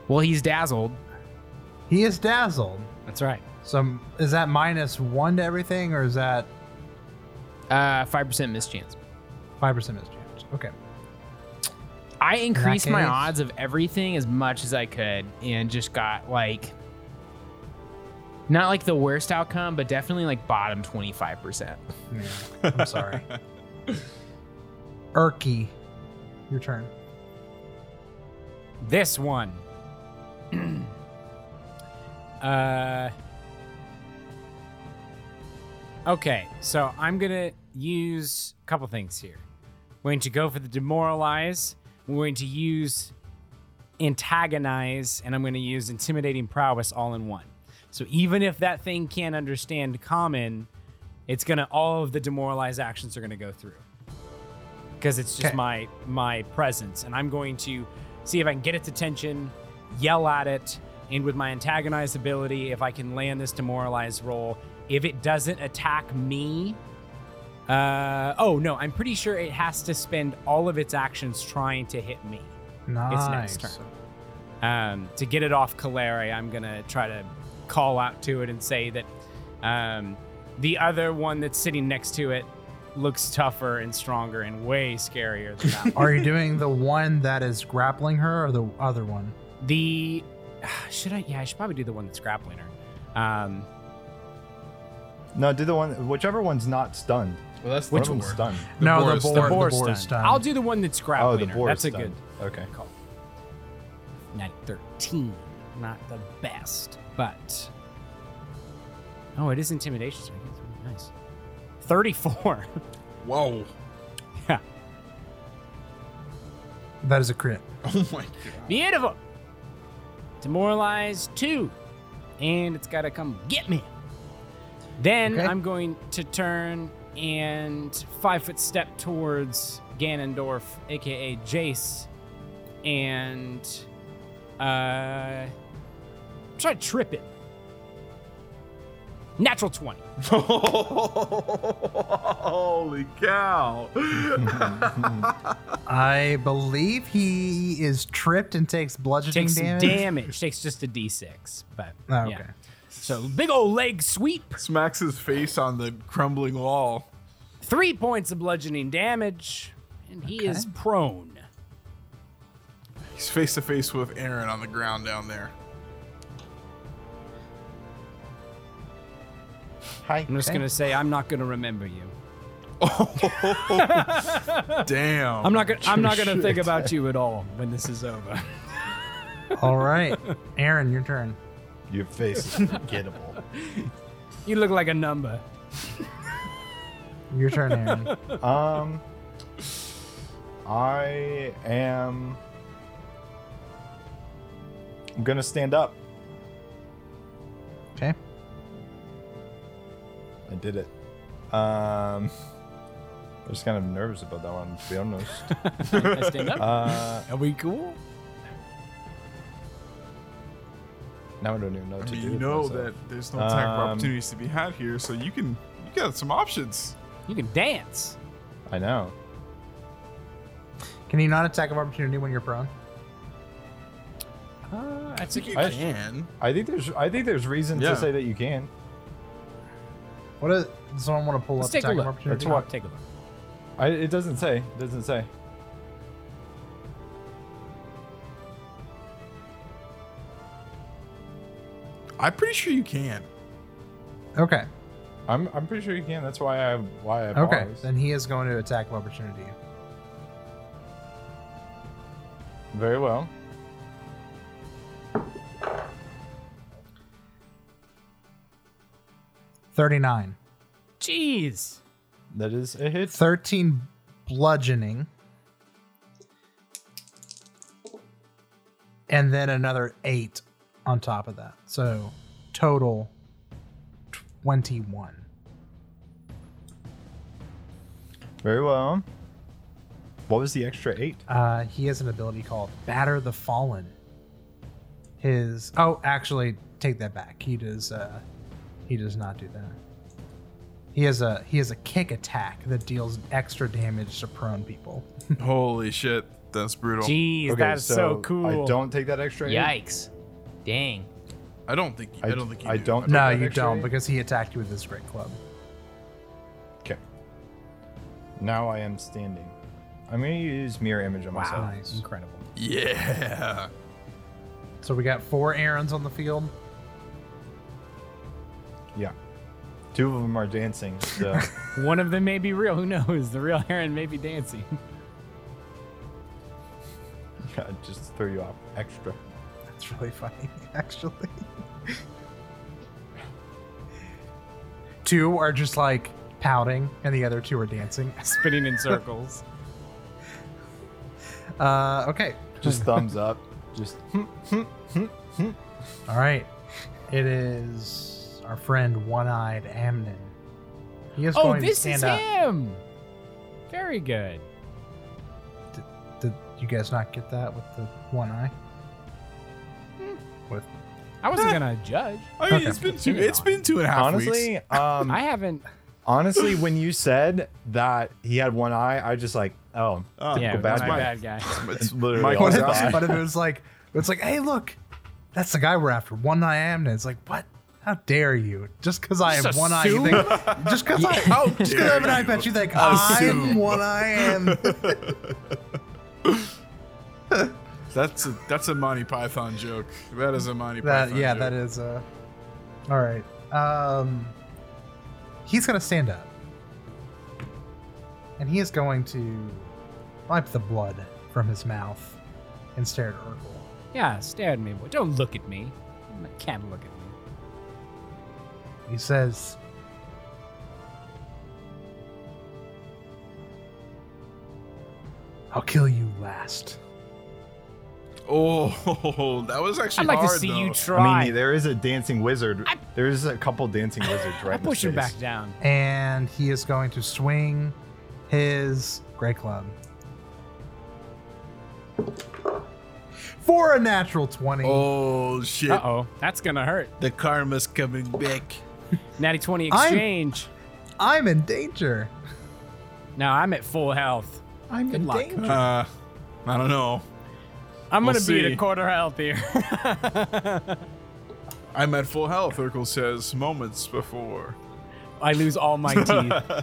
Well, he's dazzled. He is dazzled. That's right. So is that minus one to everything, or is that Uh, 5% mischance. five percent mischance? Okay. I increased my odds of everything as much as I could and just got like not like the worst outcome, but definitely like bottom 25%. Yeah. I'm sorry. Erky, your turn. This one. uh. Okay, so I'm gonna use a couple things here. We're going to go for the demoralize. We're going to use antagonize, and I'm going to use intimidating prowess all in one. So even if that thing can't understand common, it's gonna all of the demoralize actions are gonna go through because it's just Okay. my my presence and i'm going to see if i can get its attention yell at it and with my antagonized ability if i can land this demoralized roll if it doesn't attack me uh oh no i'm pretty sure it has to spend all of its actions trying to hit me Nice. Its next turn. um, to get it off Calere, I'm gonna try to call out to it and say that um, the other one that's sitting next to it looks tougher and stronger and way scarier than that. Are you doing the one that is grappling her, or the other one? the should I? Yeah, I should probably do the one that's grappling her. Um, No, do the one, whichever one's not stunned. Well, that's Which the one's board. stunned? no, boar the is boar. The boar boar is stunned. I'll do the one that's Oh, grappling the her. boar. That's a stunned. good Okay. call. Nat 13, not the best, but oh, it is intimidation. So I guess it's really nice. 34. Whoa. yeah. That is a crit. Oh my god. Beautiful. Demoralize two. And it's got to come get me. Then Okay. I'm going to turn and five foot step towards Ganondorf, aka Jace, and uh, try to trip it. Natural 20. Holy cow. I believe he is tripped and takes bludgeoning Takes damage. damage. Takes just a d6. But Oh, yeah. Okay. So big old leg sweep. Smacks his face on the crumbling wall. Three points of bludgeoning damage, and he is prone. He's face to face with Aaron on the ground down there. Hi. I'm just Okay. gonna say I'm not gonna remember you. Oh Damn. I'm not gonna. I'm not gonna think about you at all when this is over. All right, Aaron, your turn. Your face is forgettable. You look like a number. Your turn, Aaron. um, I am. I'm gonna stand up. Okay. I did it. Um, I was kind of nervous about that one, to be honest. I stand up. Uh, Are we cool? Now I don't even know what I to mean, do. you with know myself. that there's no attack of Um, opportunities to be had here, so you can you got some options. You can dance. I know. Can you not attack of opportunity when you're prone? Uh, I think you I- can. I think there's. I think there's reason Yeah. to say that you can. What is? Does someone want to pull Let's up take a attack look. of opportunity? That's what- Take a look. I, it doesn't say. It doesn't say. I'm pretty sure you can. Okay. I'm I'm pretty sure you can. That's why I why I Okay. paused. Then he is going to attack of opportunity. Very well. Thirty-nine. Jeez. That is a hit. 13 bludgeoning. And then another 8 on top of that. So total 21. Very well. What was the extra eight? Uh, he has an ability called Batter the Fallen. His oh, actually, take that back. He does uh, he does not do that. He has a he has a kick attack that deals extra damage to prone people. Holy shit, that's brutal. Jeez, that's so, cool. I don't take that extra eight. Yikes. Dang. I don't think. I, I, don't think you I do. don't. take no, you extra don't because he attacked you with his great club. Okay. Now I am standing. I'm gonna use mirror image on myself. Nice. Incredible. Yeah. So we got four Aarons on the field. Yeah. Two of them are dancing. So One of them may be real. Who knows? The real Aaron may be dancing. yeah, just threw you off extra. That's really funny, actually. two are just like pouting, and the other two are dancing. Spinning in circles. Uh, okay. Just thumbs up. Just All right. It is our friend One Eyed Amnon. He is oh, going to this stand is up. him. Very good. Did, did you guys not get that with the one eye? With I wasn't gonna judge. I mean, Okay. it's been two. It's been two and a half honestly, weeks. um, I haven't. honestly, when you said that he had one eye, I just like, oh, Oh, Yeah, bad one-eyed guy. bad guy. It's literally Mike all was I what thought. if, what if it was like it's like, hey, look, that's the guy we're after. One Eye Amnon. It's like, what? How dare you? Just because I have Just one eye, you assume? think? Just because I, How just 'cause I have an eye you. patch, you think I'm one eye am. That's a that's a Monty Python joke. That is a Monty That Python. yeah, joke. that is uh all right. Um he's gonna stand up. And he is going to wipe the blood from his mouth and stare at Urkel. Yeah, stare at me, boy. Don't look at me. You can't look at me. He says I'll kill you last. Oh, that was actually I'd like hard to see though. you I mean, there is a dancing wizard. I- There's a couple dancing wizards right I in the push him face. back down. And he is going to swing his great club. For a natural 20. Oh shit! Uh oh, that's gonna hurt. The karma's coming back. Natty 20 I'm- exchange. I'm in danger. Now I'm at full health. I'm Good in luck. danger. Uh, I don't know. I'm We'll gonna be at a quarter health here. I'm at full health. Urkel says moments before. I lose all my teeth. All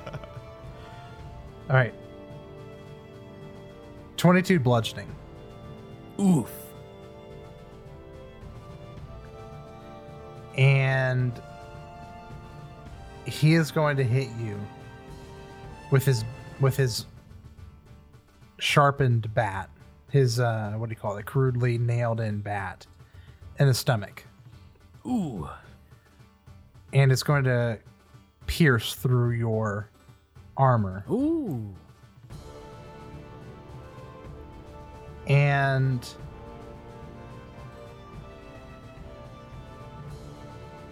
right. 22 bludgeoning. Oof. And he is going to hit you with his with his sharpened bat. His uh what do you call it? Crudely nailed in bat in the stomach. Ooh. And it's going to pierce through your armor. Ooh. and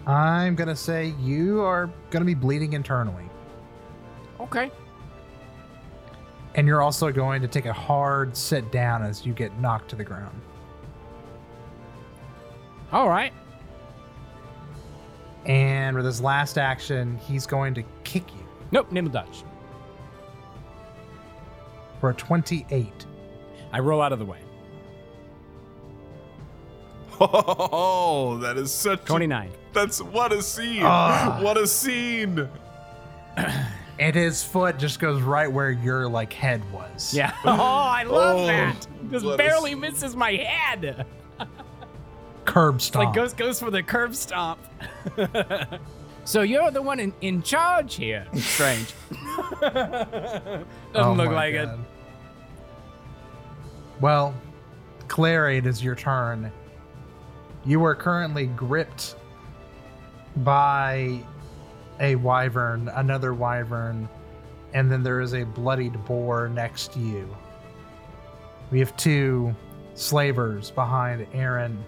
I'm gonna say you are gonna be bleeding internally, Okay. And you're also going to take a hard sit down as you get knocked to the ground. All right. And with his last action, he's going to kick you Nope. Nimble dodge. for a 28. I roll out of the way. Oh, that is such. a- 29. that's what a scene! Ah. What a scene! And his foot just goes right where your like head was. Yeah. Oh, I love Oh, that. Just what a barely scene. misses my head. curb stomp. Like goes goes for the curb stomp. so you're the one in, in charge here. Strange. Doesn't Oh look my like it. God. Well, Calere, it is your turn. You are currently gripped by a wyvern, another wyvern, and then there is a bloodied boar next to you. We have two slavers behind Aaron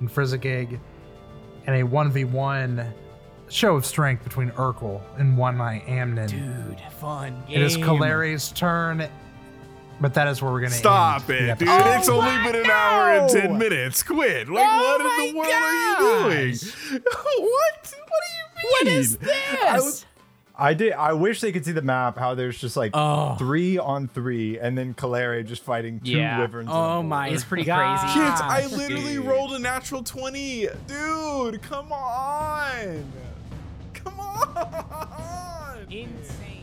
and Frizzigig, and a 1v1 show of strength between Urkel and One Eye Amnon. Dude, fun. It is game. Calere's turn, but that is where we're going to Stop end it, dude. episode. it's oh only been an hour and 10 minutes. Quit. Like, Oh what in the my world are you doing? what? What are you mean? What is this? I was- I did. I wish they could see the map. How there's just like Oh. three on three, and then Calere just fighting two yeah. wyverns. Oh my It's pretty God. crazy. Kids, I literally dude. rolled a natural 20. Dude, come on. Come on. Insane.